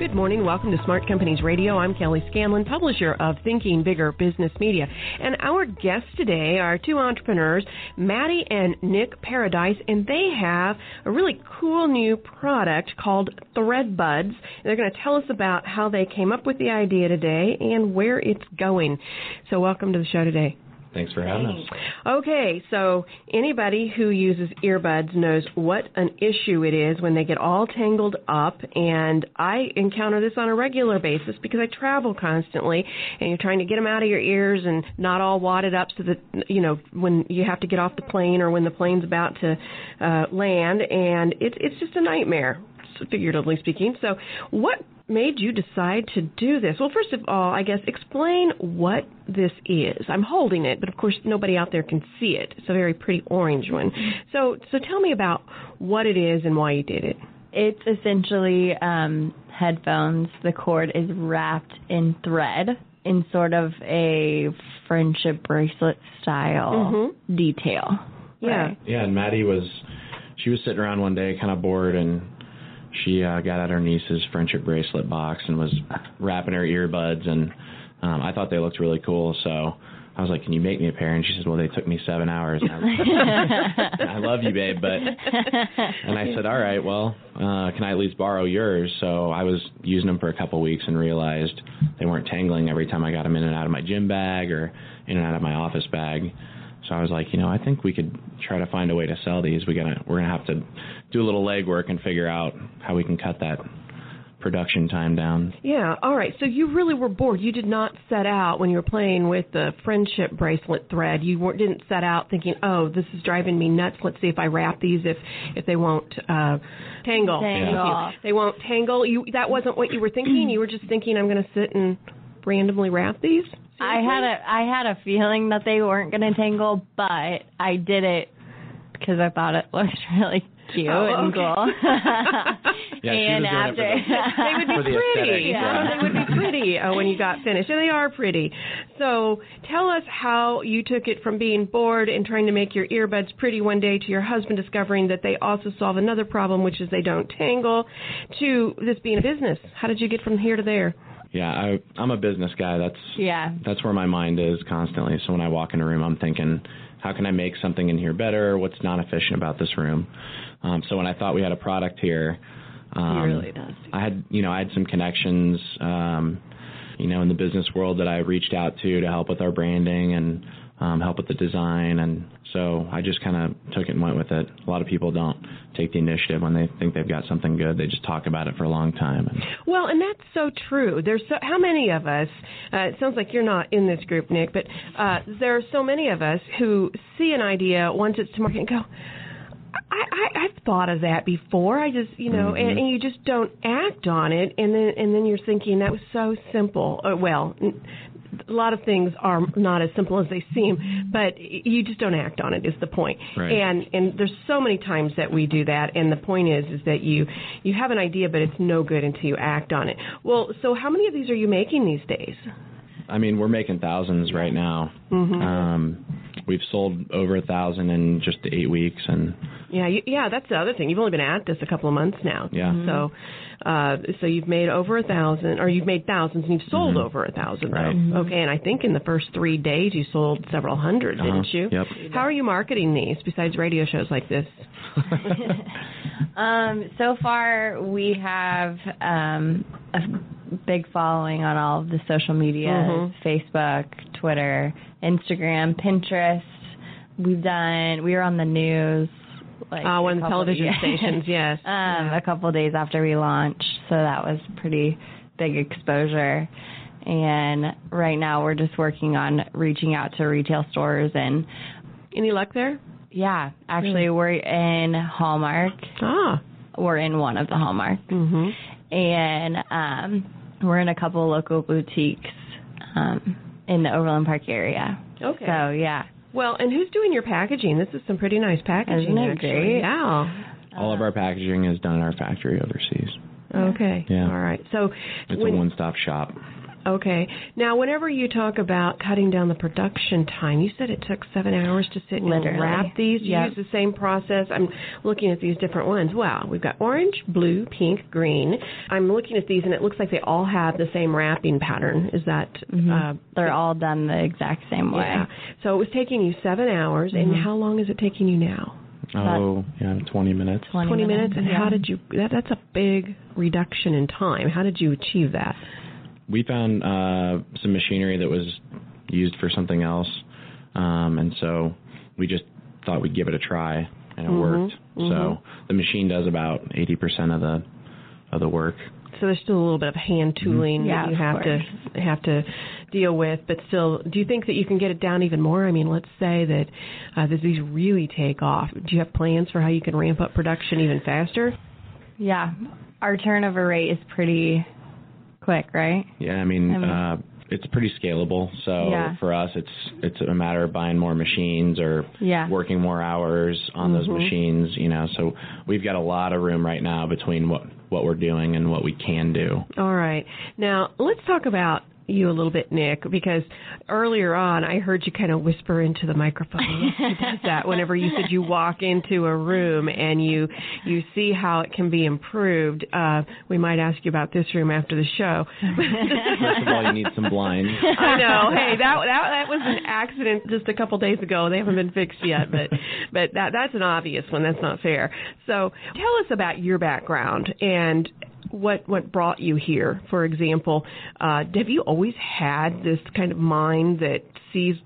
Good morning. Welcome to Smart Companies Radio. I'm Kelly Scanlon, publisher of Thinking Bigger Business Media. And our guests today are two entrepreneurs, Maddie and Nick Paradise, and they have a really cool new product called Thread Buds. They're going to tell us about how they came up with the idea today and where it's going. So, welcome to the show today. Thanks for having us. Okay, so anybody who uses earbuds knows what an issue it is when they get all tangled up, and I encounter this on a regular basis because I travel constantly, and you're trying to get them out of your ears and not all wadded up so that you know when you have to get off the plane or when the plane's about to uh, land, and it's it's just a nightmare figuratively speaking. So, what made you decide to do this? Well, first of all, I guess explain what this is. I'm holding it, but of course nobody out there can see it. It's a very pretty orange one. So, so tell me about what it is and why you did it. It's essentially um, headphones. The cord is wrapped in thread in sort of a friendship bracelet style Mhm. detail. Yeah. Right. Yeah, and Maddie was, she was sitting around one day, kind of bored, and she uh, got out her niece's friendship bracelet box and was wrapping her earbuds, and um, I thought they looked really cool, so. I was like, "Can you make me a pair?" And she said, "Well, they took me seven hours." And I, was, I love you, babe, but and I said, "All right, well, uh, can I at least borrow yours?" So I was using them for a couple weeks and realized they weren't tangling every time I got them in and out of my gym bag or in and out of my office bag. So I was like, you know, I think we could try to find a way to sell these. We gotta, we're gonna have to do a little legwork and figure out how we can cut that production time down. Yeah, all right. So you really were bored. You did not set out when you were playing with the friendship bracelet thread. You weren't, didn't set out thinking, "Oh, this is driving me nuts. Let's see if I wrap these if if they won't uh tangle." Tangle. Thank. They won't tangle. You that wasn't what you were thinking. You were just thinking, "I'm going to sit and randomly wrap these." I had a I had a feeling that they weren't going to tangle, but I did it because I thought it looked really cute Oh, and okay. cool. Yeah, and was doing it for after they would be the pretty. Yeah, yeah. they would be pretty uh, when you got finished, and they are pretty. So, tell us how you took it from being bored and trying to make your earbuds pretty one day to your husband discovering that they also solve another problem, which is they don't tangle, to this being a business. How did you get from here to there? Yeah, I, I'm a business guy. That's yeah. that's where my mind is constantly. So when I walk in a room, I'm thinking, how can I make something in here better? What's not efficient about this room? Um, so when I thought we had a product here, um, really does. I had you know I had some connections, um, you know, in the business world that I reached out to to help with our branding and um, help with the design, and so I just kind of took it and went with it. A lot of people don't take the initiative when they think they've got something good; they just talk about it for a long time. Well, and that's so true. There's so, how many of us? Uh, it sounds like you're not in this group, Nick, but uh, there are so many of us who see an idea once it's to market and go. I, I, I've thought of that before. I just, you know, and, and you just don't act on it, and then and then you're thinking that was so simple. Uh, well, n- a lot of things are not as simple as they seem, but you just don't act on it. Is the point? Right. And and there's so many times that we do that, and the point is is that you you have an idea, but it's no good until you act on it. Well, so how many of these are you making these days? I mean, we're making thousands right now. Mm-hmm. Um, we've sold over a thousand in just eight weeks, and Yeah, you, yeah, that's the other thing. You've only been at this a couple of months now. Yeah. Mhm. So, uh, so you've made over a thousand, or you've made thousands, and you've sold over a thousand. Right. Though. Okay, and I think in the first three days you sold several 100 Uh-huh. didn't you? Yep. How are you marketing these besides radio shows like this? Um, so far, we have um, a big following on all of the social media Mhm. Facebook, Twitter, Instagram, Pinterest. We've done, we were on the news. Like Uh, one of the television yeah. stations, yes. um, a couple days after we launched, so that was pretty big exposure. And right now we're just working on reaching out to retail stores and Any luck there? Yeah, actually we're in Hallmark. Ah. We're in one of the Hallmark. Mhm. And um we're in a couple of local boutiques um in the Overland Park area. Okay. So yeah. Well, and who's doing your packaging? This is some pretty nice packaging. Isn't it actually. great? Yeah. All of our packaging is done in our factory overseas. Okay. Yeah. All right. So, It's when, a one-stop shop. Okay. Now, whenever you talk about cutting down the production time, you said it took seven hours to sit and Literally. wrap these. You Yep. use the same process. I'm looking at these different ones. Wow, we've got orange, blue, pink, green. I'm looking at these, and it looks like they all have the same wrapping pattern. Is that? Uh, They're all done the exact same way. yeah. So it was taking you seven hours, and how long is it taking you now? About Oh, yeah, 20 minutes. 20, 20 minutes. And yeah. how did you? That, that's a big reduction in time. How did you achieve that? We found uh, some machinery that was used for something else, um, and so we just thought we'd give it a try, and it worked. So the machine does about 80% of the of the work. So there's still a little bit of hand tooling Yeah, that you of have to have to deal with, but still, do you think that you can get it down even more? I mean, let's say that uh, that these really take off. Do you have plans for how you can ramp up production even faster? Yeah. Our turnover rate is pretty quick, right? Yeah, I mean, I mean- uh, it's pretty scalable. So Yeah. for us, it's it's a matter of buying more machines or Yeah. working more hours on those machines. You know, so we've got a lot of room right now between what what we're doing and what we can do. All right. Now, let's talk about you a little bit, Nick, because earlier on I heard you kind of whisper into the microphone. You did that whenever you said you walk into a room and you you see how it can be improved. Uh, we might ask you about this room after the show. First of all, you need some blinds. I know. Hey, that that that was an accident just a couple days ago. They haven't been fixed yet, but but that that's an obvious one. That's not fair. So tell us about your background and what what brought you here. For example, uh, have you always had this kind of mind that sees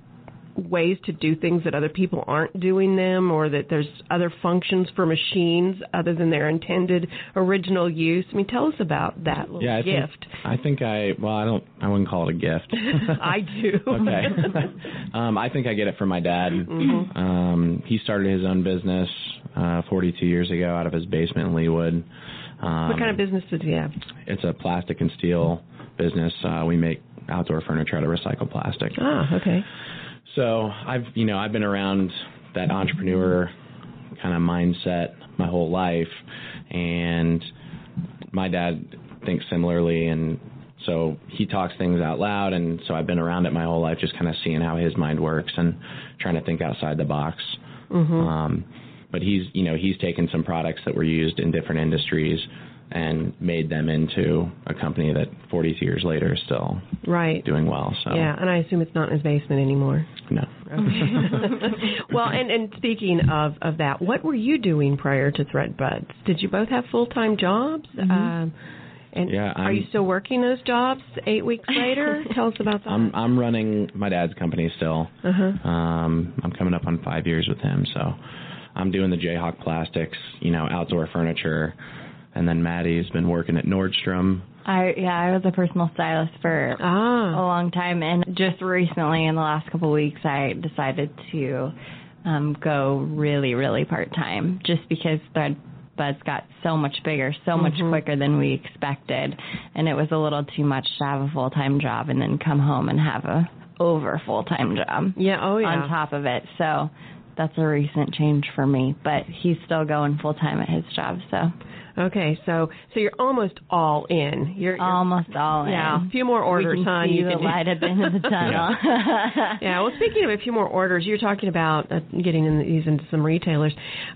ways to do things that other people aren't doing them or that there's other functions for machines other than their intended original use i mean tell us about that little Yeah, I gift think I think I well, I don't I wouldn't call it a gift. i do okay. um, I think I get it from my dad. Mm-hmm. Um, he started his own business uh, 42 years ago out of his basement in Leawood. Um, What kind of business does he have? It's a plastic and steel business. Uh, we make outdoor furniture out of recycled plastic. Ah, okay. So I've you know I've been around that entrepreneur kind of mindset my whole life, and my dad thinks similarly, and so he talks things out loud, and so I've been around it my whole life, just kind of seeing how his mind works and trying to think outside the box. Um, but he's you know he's taken some products that were used in different industries and made them into a company that 40 years later is still Right. doing well. So Yeah, and I assume it's not in his basement anymore. no. well, and and speaking of of that, what were you doing prior to Threadbuds? Did you both have full time jobs? Um, and Yeah, are I'm- you still working those jobs eight weeks later? Tell us about that. I'm I'm running my dad's company still. uh-huh. Um, I'm coming up on five years with him, so I'm doing the Jayhawk Plastics, you know, outdoor furniture, and then Maddie's been working at Nordstrom. I yeah, I was a personal stylist for a Ah, long time, and just recently, in the last couple of weeks, I decided to um, go really, really part time, just because the buzz got so much bigger, so much quicker than we expected, and it was a little too much to have a full time job and then come home and have a over full time job yeah. Oh, yeah. on top of it. So that's a recent change for me, but he's still going full time at his job, so Okay, so so you're almost all in. You're, you're almost all in. yeah. A few more orders, we can huh? See You the can light at the end of the tunnel. Yeah, well, speaking of a few more orders, you're talking about uh, getting in these into some retailers,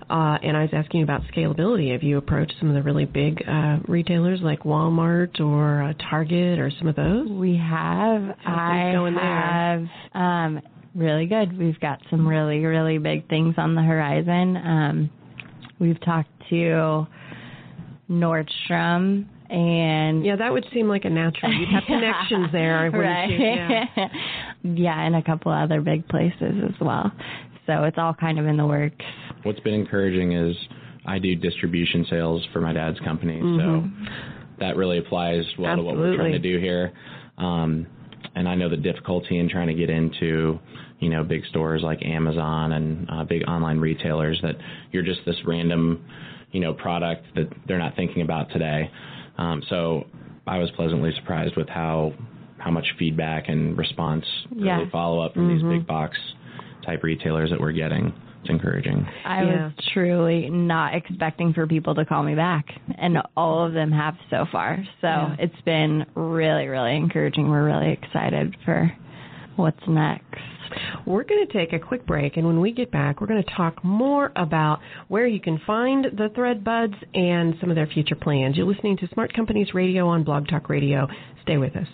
uh, and I was asking about scalability. Have you approached some of the really big uh, retailers like Walmart or uh, Target or some of those? We have. How's I going there? have. Um, really good. We've got some really, really big things on the horizon. Um, we've talked to Nordstrom and Yeah, that would seem like a natural. You'd have connections there, wouldn't right. you? Yeah. yeah, and a couple other big places as well. So it's all kind of in the works. What's been encouraging is I do distribution sales for my dad's company, so that really applies well to what we're trying to do here. Um, and I know the difficulty in trying to get into, you know, big stores like Amazon and uh, big online retailers that you're just this random, you know, product that they're not thinking about today. Um, so I was pleasantly surprised with how how much feedback and response, Yeah. really follow up from Mm-hmm. these big box type retailers that we're getting. It's encouraging. I Yeah. was truly not expecting for people to call me back, and all of them have so far. So Yeah. it's been really, really encouraging. We're really excited for what's next. We're going to take a quick break, and when we get back, we're going to talk more about where you can find the Thread Buds and some of their future plans. You're listening to Smart Companies Radio on Blog Talk Radio. Stay with us.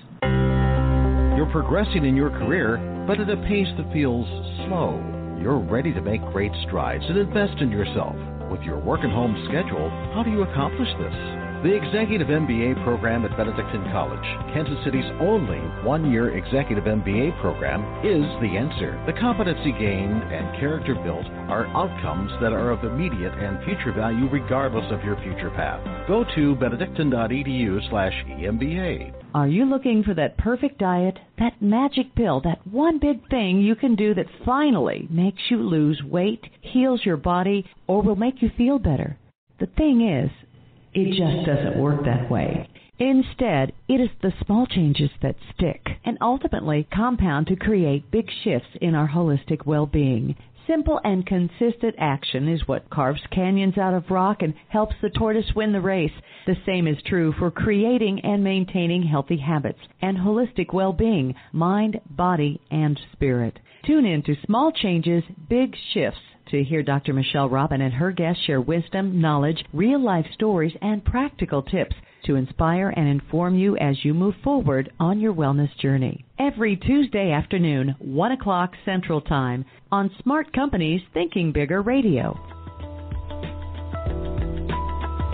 You're progressing in your career, but at a pace that feels slow. You're ready to make great strides and invest in yourself. With your work and home schedule, how do you accomplish this? The Executive MBA program at Benedictine College, Kansas City's only one year executive MBA program, is the answer. The competency gained and character built are outcomes that are of immediate and future value regardless of your future path. Go to benedictine.edu slash EMBA. Are you looking for that perfect diet, that magic pill, that one big thing you can do that finally makes you lose weight, heals your body, or will make you feel better? The thing is, it just doesn't work that way. Instead, it is the small changes that stick and ultimately compound to create big shifts in our holistic well-being. Simple and consistent action is what carves canyons out of rock and helps the tortoise win the race. The same is true for creating and maintaining healthy habits and holistic well-being, mind, body, and spirit. Tune in to Small Changes, Big Shifts to hear Dr. Michelle Robin and her guests share wisdom, knowledge, real life stories, and practical tips to inspire and inform you as you move forward on your wellness journey. Every Tuesday afternoon, 1 o'clock Central Time, on Smart Companies Thinking Bigger Radio.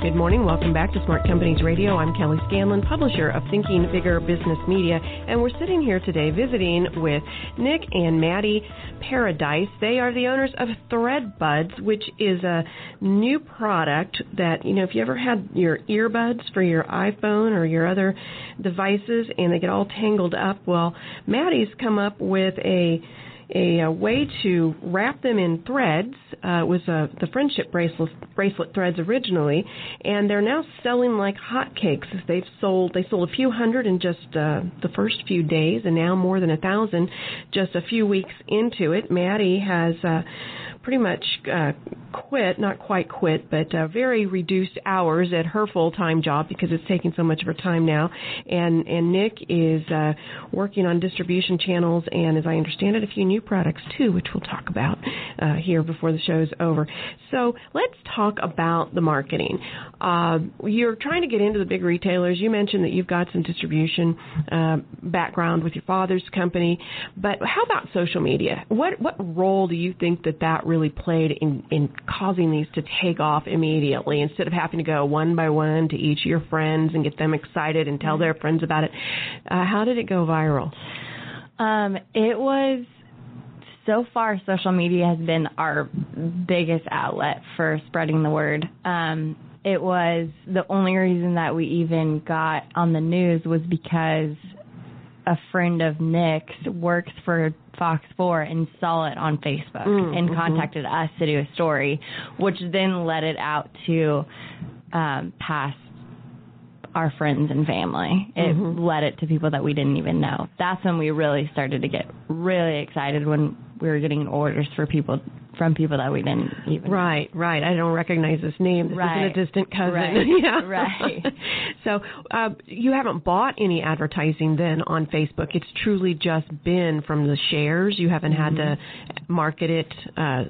Good morning. Welcome back to Smart Companies Radio. I'm Kelly Scanlon, publisher of Thinking Bigger Business Media, and we're sitting here today visiting with Nick and Maddie Paradise. They are the owners of Thread Buds, which is a new product that, you know, if you ever had your earbuds for your iPhone or your other devices and they get all tangled up, well, Maddie's come up with a a, a way to wrap them in threads. Uh, it was uh, the friendship bracelet, bracelet threads originally, and they're now selling like hotcakes. They've sold they sold a few hundred in just uh, the first few days, and now more than a thousand just a few weeks into it. Maddie has. Uh, pretty much uh, quit, not quite quit, but uh, very reduced hours at her full-time job because it's taking so much of her time now. And and Nick is uh, working on distribution channels and, as I understand it, a few new products too, which we'll talk about uh, here before the show's over. So let's talk about the marketing. Uh, you're trying to get into the big retailers. You mentioned that you've got some distribution uh, background with your father's company, but how about social media? What what role do you think that that really played in, in causing these to take off immediately instead of having to go one by one to each of your friends and get them excited and tell their friends about it? Uh, how did it go viral? Um, it was so far social media has been our biggest outlet for spreading the word. Um, it was the only reason that we even got on the news was because a friend of Nick's works for Fox 4 and saw it on Facebook Mm, and mhm. contacted us to do a story, which then led it out to um, past our friends and family. It Mhm. led it to people that we didn't even know. That's when we really started to get really excited when we were getting orders for people from people that we didn't even know. Right, right. I don't recognize this name. This Right. isn't a distant cousin. Right, yeah. right. so uh, you haven't bought any advertising then on Facebook. It's truly just been from the shares. You haven't had to Mm-hmm. market it, uh,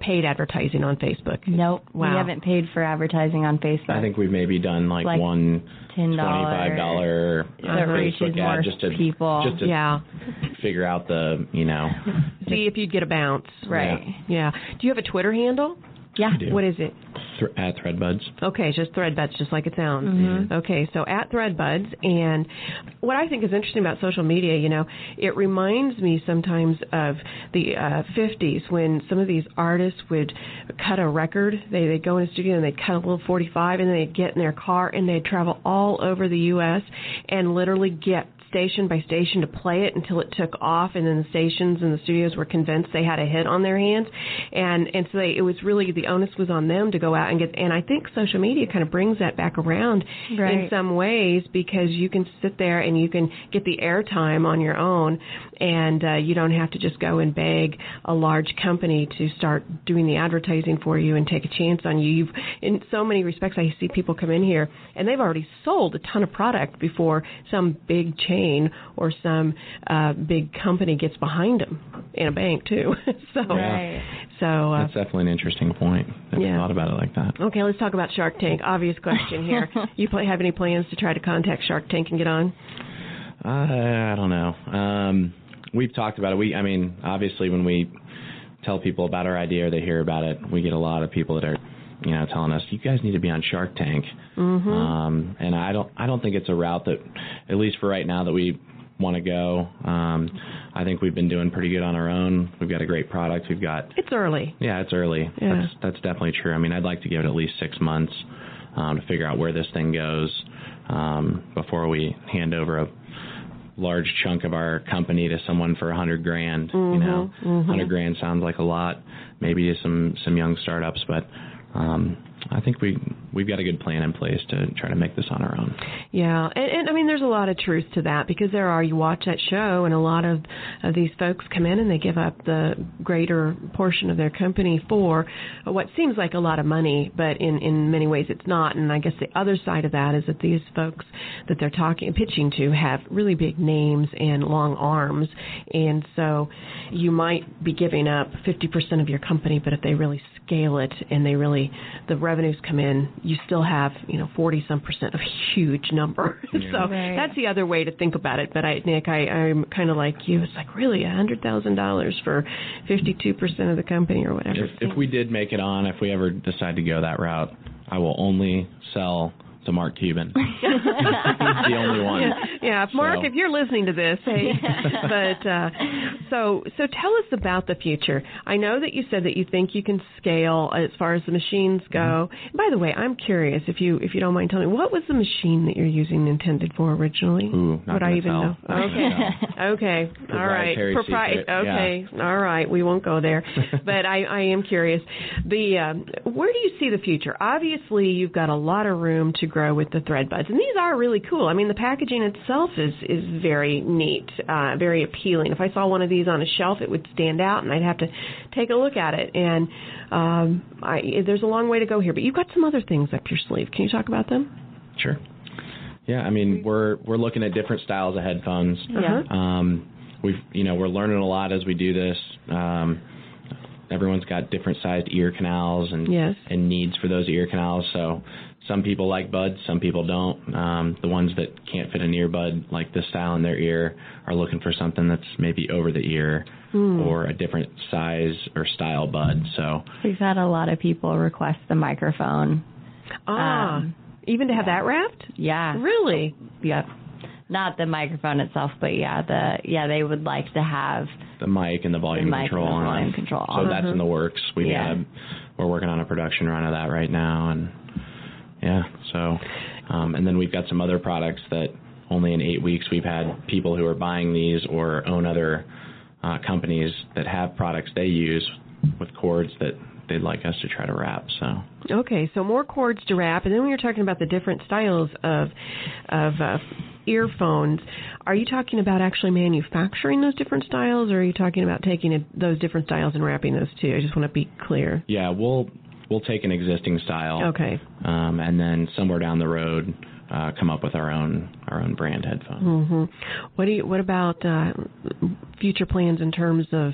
paid advertising on Facebook. Nope. Wow. We haven't paid for advertising on Facebook. I think we've maybe done like, Like one $10 twenty-five dollar uh, Facebook ad just to people. just to Yeah. figure out the you know See if you'd get a bounce. right. Yeah. Do you have a Twitter handle? Yeah. do. What is it? th- at Threadbuds. Okay, just Threadbuds, just like it sounds. Mhm. Okay, so at Threadbuds, and what I think is interesting about social media, you know, it reminds me sometimes of the uh, 50s when some of these artists would cut a record. They they'd go in a studio and they'd cut a little 45, and then they'd get in their car and they'd travel all over the U.S. and literally get station by station to play it until it took off, and then the stations and the studios were convinced they had a hit on their hands, and and so they, it was really the onus was on them to go out and get. And I think social media kind of brings that back around Right. in some ways because you can sit there and you can get the airtime on your own, and uh, you don't have to just go and beg a large company to start doing the advertising for you and take a chance on you. You've in so many respects, I see people come in here and they've already sold a ton of product before some big chain or some uh, big company gets behind them in a bank too. so, Right. so uh, That's definitely an interesting point. Never Yeah. thought about it like that. okay, let's talk about Shark Tank. Obvious question here. you play, have any plans to try to contact Shark Tank and get on? Uh, I don't know. Um, we've talked about it. We, I mean, obviously, when we tell people about our idea or they hear about it, we get a lot of people that are, you know, telling us, "You guys need to be on Shark Tank." Mm-hmm. Um, and I don't, I don't think it's a route that, at least for right now, that we want to go. Um, I think we've been doing pretty good on our own. We've got a great product. We've got It's early. yeah, it's early. Yeah. That's that's definitely true. I mean, I'd like to give it at least six months um, to figure out where this thing goes um, before we hand over a large chunk of our company to someone for a hundred grand. You know, Mhm, mhm. hundred grand sounds like a lot, maybe to some some young startups, but um, I think we we've got a good plan in place to try to make this on our own. Yeah, and, and I mean, there's a lot of truth to that because there are. You watch that show, and a lot of, of these folks come in and they give up the greater portion of their company for what seems like a lot of money, but in in many ways it's not. And I guess the other side of that is that these folks that they're talking pitching to have really big names and long arms, and so you might be giving up 50% of your company, but if they really scale it and they really the revenues come in, you still have you know 40 some percent, of a huge number. so Right. that's the other way to think about it. But I, Nick, I, I'm kind of like you. It's like really a hundred thousand dollars for 52 percent of the company or whatever. If, if we did make it on, if we ever decide to go that route, I will only sell to Mark Cuban. He's the only one. Yeah, yeah. Mark, So- if you're listening to this, hey, but uh, so so tell us about the future. I know that you said that you think you can scale as far as the machines go. Mm-hmm. By the way, I'm curious if you if you don't mind telling me what was the machine that you're using intended for originally? Ooh, not Would I even tell. know? Not Okay, okay, all right. Proprietary secret, yeah. Okay, all right. We won't go there, but I I am curious. The um, where do you see the future? Obviously, you've got a lot of room to grow with the thread buds, and these are really cool. I mean, the packaging itself is is very neat, uh, very appealing. If I saw one of these on a shelf, it would stand out, and I'd have to take a look at it. And um, I, there's a long way to go here, but you've got some other things up your sleeve. Can you talk about them? Sure. Yeah, I mean we're we're looking at different styles of headphones. Yeah. Um, we've you know we're learning a lot as we do this. Um, everyone's got different sized ear canals and Yes. and needs for those ear canals. So some people like buds, some people don't. Um, the ones that can't fit an earbud like this style in their ear are looking for something that's maybe over the ear or a different size or style bud. So We've had a lot of people request the microphone. Ah, Um, even to have that wrapped? Yeah. Really? Yep. Not the microphone itself, but yeah, the yeah they would like to have the mic and the volume mic and control the on. volume control So on. that's in the works. We Yeah. got we're working on a production run of that right now, and yeah. So um, and then we've got some other products that only in eight weeks we've had people who are buying these or own other uh, companies that have products they use with cords that they'd like us to try to wrap. So Okay, so more cords to wrap, and then we you're talking about the different styles of of uh, earphones, are you talking about actually manufacturing those different styles, or are you talking about taking it, those different styles and wrapping those too? I just want to be clear. yeah, we'll we'll take an existing style, Okay. um, and then somewhere down the road. Uh, come up with our own our own brand headphone. hmm What do you? What about uh, future plans in terms of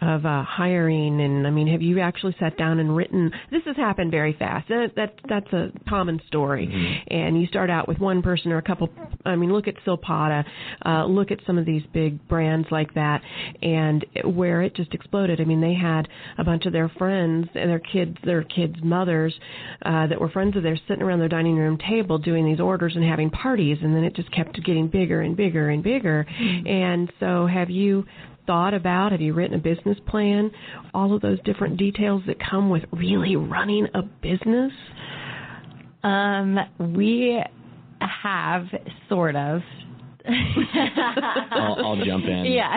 of uh, hiring? And I mean, have you actually sat down and written? This has happened very fast. That, that that's a common story. And you start out with one person or a couple. I mean, look at Silpada. Uh, look at some of these big brands like that, and where it just exploded. I mean, they had a bunch of their friends and their kids, their kids' mothers uh, that were friends of theirs sitting around their dining room table doing these orders and having parties, and then it just kept getting bigger and bigger and bigger. And so, have you thought about, have you written a business plan, all of those different details that come with really running a business? Um, we have sort of. I'll, I'll jump in. Yeah.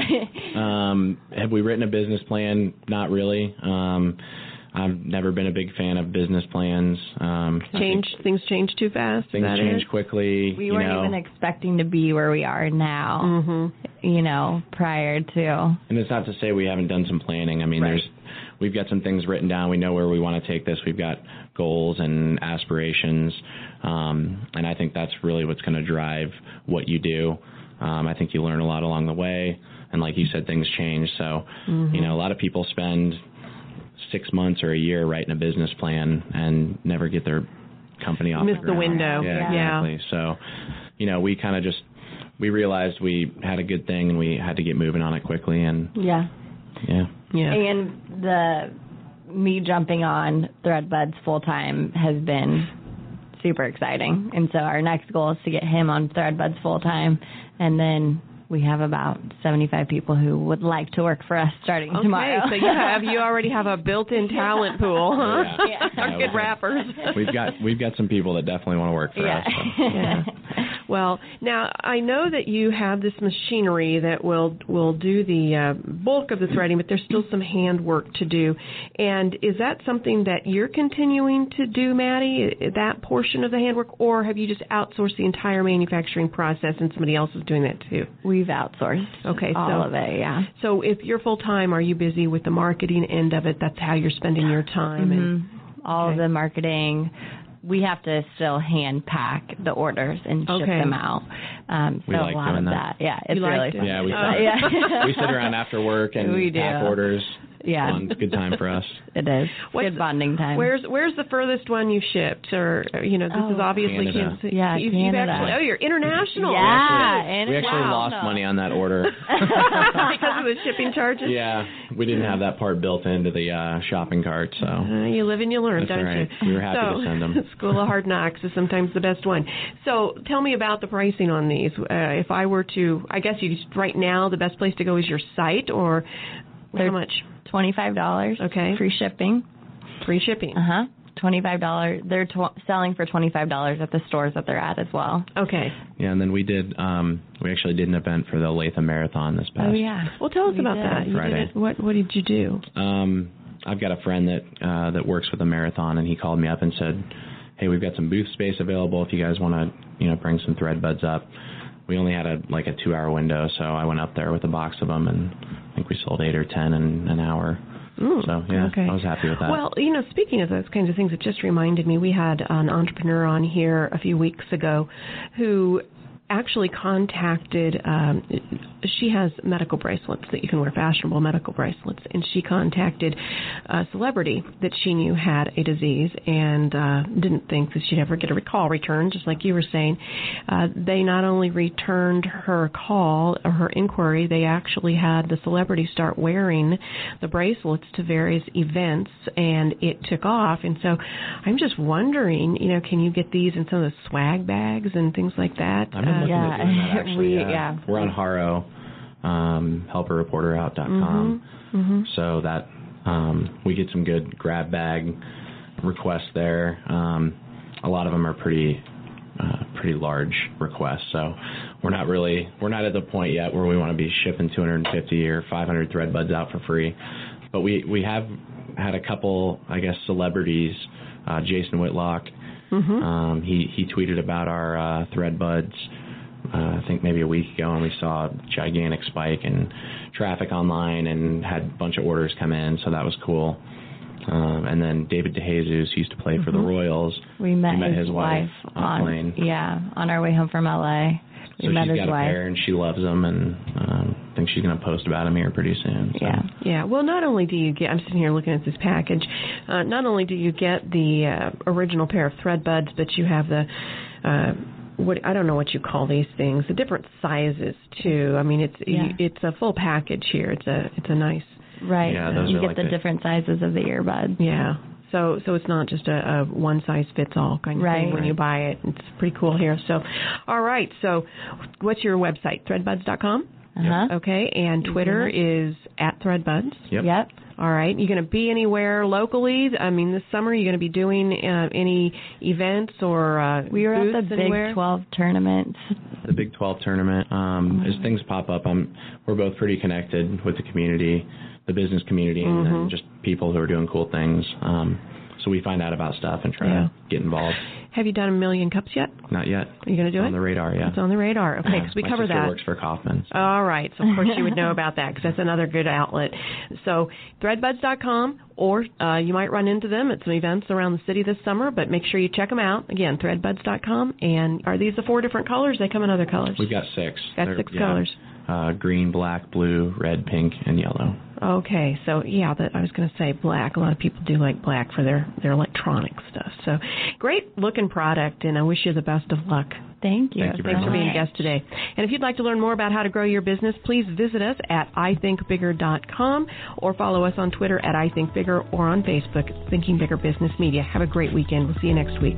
Um, have we written a business plan? Not really. Um, I've never been a big fan of business plans. Um, Change things change too fast. Things that change it? quickly. we you weren't know, even expecting to be where we are now. Mm-hmm. You know, prior to. and it's not to say we haven't done some planning. I mean, Right. there's we've got some things written down. We know where we want to take this. We've got goals and aspirations, um, and I think that's really what's going to drive what you do. Um, I think you learn a lot along the way, and like you said, things change. So, Mm-hmm. you know, a lot of people spend six months or a year writing a business plan and never get their company off Miss the the window. Yeah, Yeah. exactly. So, you know, we kind of just we realized we had a good thing and we had to get moving on it quickly and Yeah. yeah. Yeah. And the me jumping on Threadbuds full time has been super exciting. And so our next goal is to get him on Threadbuds full time, and then we have about 75 people who would like to work for us starting tomorrow. Okay, tomorrow. so you have you already have a built-in talent pool, huh? Yeah. Yeah. Our Yeah, good we've- wrappers. We've got we've got some people that definitely want to work for yeah. us. so. Yeah. Well, now I know that you have this machinery that will will do the uh, bulk of the threading, but there's still some hand work to do. And is that something that you're continuing to do, Maddie? That portion of the handwork, or have you just outsourced the entire manufacturing process and somebody else is doing that too? We've outsourced Okay, all so- of it, yeah. So if you're full time, are you busy with the marketing end of it? That's how you're spending your time. And Mhm. All of the marketing. We have to still hand pack the orders and ship Okay. them out. Um, so We like a lot doing of that. Yeah, it's You really it? fun. Yeah, we Oh. yeah. we sit around after work and We do. pack orders. Yeah. Fun. It's a good time for us. It is. What's- Good bonding time. Where's where's the furthest one you shipped, or or, you know, this Oh, is obviously Canada. Kansas City. Yeah, you've, you've Canada. actually, oh, you're international. Yeah, we and actually wow. lost money on that order. because of the shipping charges. yeah, we didn't have that part built into the uh, shopping cart, so Uh, you live and you learn, That's don't all right. you? We were happy so, to them. School of Hard Knocks is sometimes the best one. So, tell me about the pricing on these. Uh, if I were to, I guess you right now the best place to go is your site, or how They're- much? Twenty-five dollars. Okay. Free shipping. Free shipping. Uh huh. Twenty-five dollars. They're tw- selling for twenty-five dollars at the stores that they're at as well. Okay. yeah. And then we did um, we actually did an event for the Latham Marathon this past Oh yeah. Well, tell us We about did. that. You did Friday. it. What What did you do? Um, I've got a friend that uh, that works with a marathon, and he called me up and said, "Hey, we've got some booth space available. If you guys want to, you know, bring some thread buds up." We only had a like a two hour window, so I went up there with a box of them, and I think we sold eight or ten in an hour. Mm, So yeah, okay. I was happy with that. Well, you know, speaking of those kinds of things, it just reminded me we had an entrepreneur on here a few weeks ago who actually contacted um she has medical bracelets that you can wear fashionable medical bracelets and she contacted a celebrity that she knew had a disease and uh didn't think that she'd ever get a recall return just like you were saying. Uh they not only returned her call or her inquiry they actually had the celebrity start wearing the bracelets to various events and it took off. And so i'm just wondering you know can you get these in some of the swag bags and things like that? Uh, looking yeah, at doing that actually. we- yeah. yeah. We're on HARO, um, helpareporterout.com. Mm-hmm. So that um, we get some good grab bag requests there. Um, a lot of them are pretty uh, pretty large requests. So we're not really we're not at the point yet where we want to be shipping 250 or 500 thread buds out for free. But we we have had a couple, I guess, celebrities. Uh, Jason Whitlock. Mm-hmm. Um, he he tweeted about our uh, thread buds. Uh, I think maybe a week ago, and we saw a gigantic spike in traffic online, and had a bunch of orders come in, so that was cool. Um, and then David DeJesus used to play for the Royals. We met, You met his, his wife on on plane. yeah on our way home from LA. We So met she's his got a pair, and she loves him, and um, I think she's going to post about him here pretty soon. So. Yeah. Yeah, well, not only do you get, I'm sitting here looking at this package, uh, not only do you get the uh, original pair of thread buds, but you have the, uh, what I don't know what you call these things, the different sizes too. I mean, it's Yeah. it's a full package here. It's a it's a nice, Right. Yeah, those you are get like the the- different sizes of the earbuds. yeah. So so it's not just a, a one size fits all kind of Right. thing when you buy it. It's pretty cool here. So, all right. So, what's your website? Threadbuds.com. Uh huh. Okay, and Twitter is at Threadbuds. Yep. Yep. All right. You going to be anywhere locally? I mean, this summer you going to be doing uh, any events or uh, we were at the anywhere? Big 12 tournament. The Big 12 tournament. Um, mm-hmm. As things pop up, I'm, we're both pretty connected with the community, the business community, mm-hmm. and just people who are doing cool things. Um, so we find out about stuff and try yeah. to get involved. Have you done a million cups yet? Not yet. Are you going to do it's it? On the radar, yeah. It's on the radar. Okay, because we My cover that. works for Kauffman. So. All right, so of course you would know about that because that's another good outlet. So threadbuds.com, or uh, you might run into them at some events around the city this summer. But make sure you check them out. Again, threadbuds.com. And are these the four different colors? They come in other colors. We've got six. Got They're, six yeah. colors. Uh, green, black, blue, red, pink, and yellow. Okay, so yeah, that I was going to say black. A lot of people do like black for their their electronic stuff. So, great looking product, and I wish you the best of luck. Thank you. Thank you Thanks much. for being a guest today. And if you'd like to learn more about how to grow your business, please visit us at ithinkbigger.com or follow us on Twitter at ithinkbigger or on Facebook, Thinking Bigger Business Media. Have a great weekend. We'll see you next week.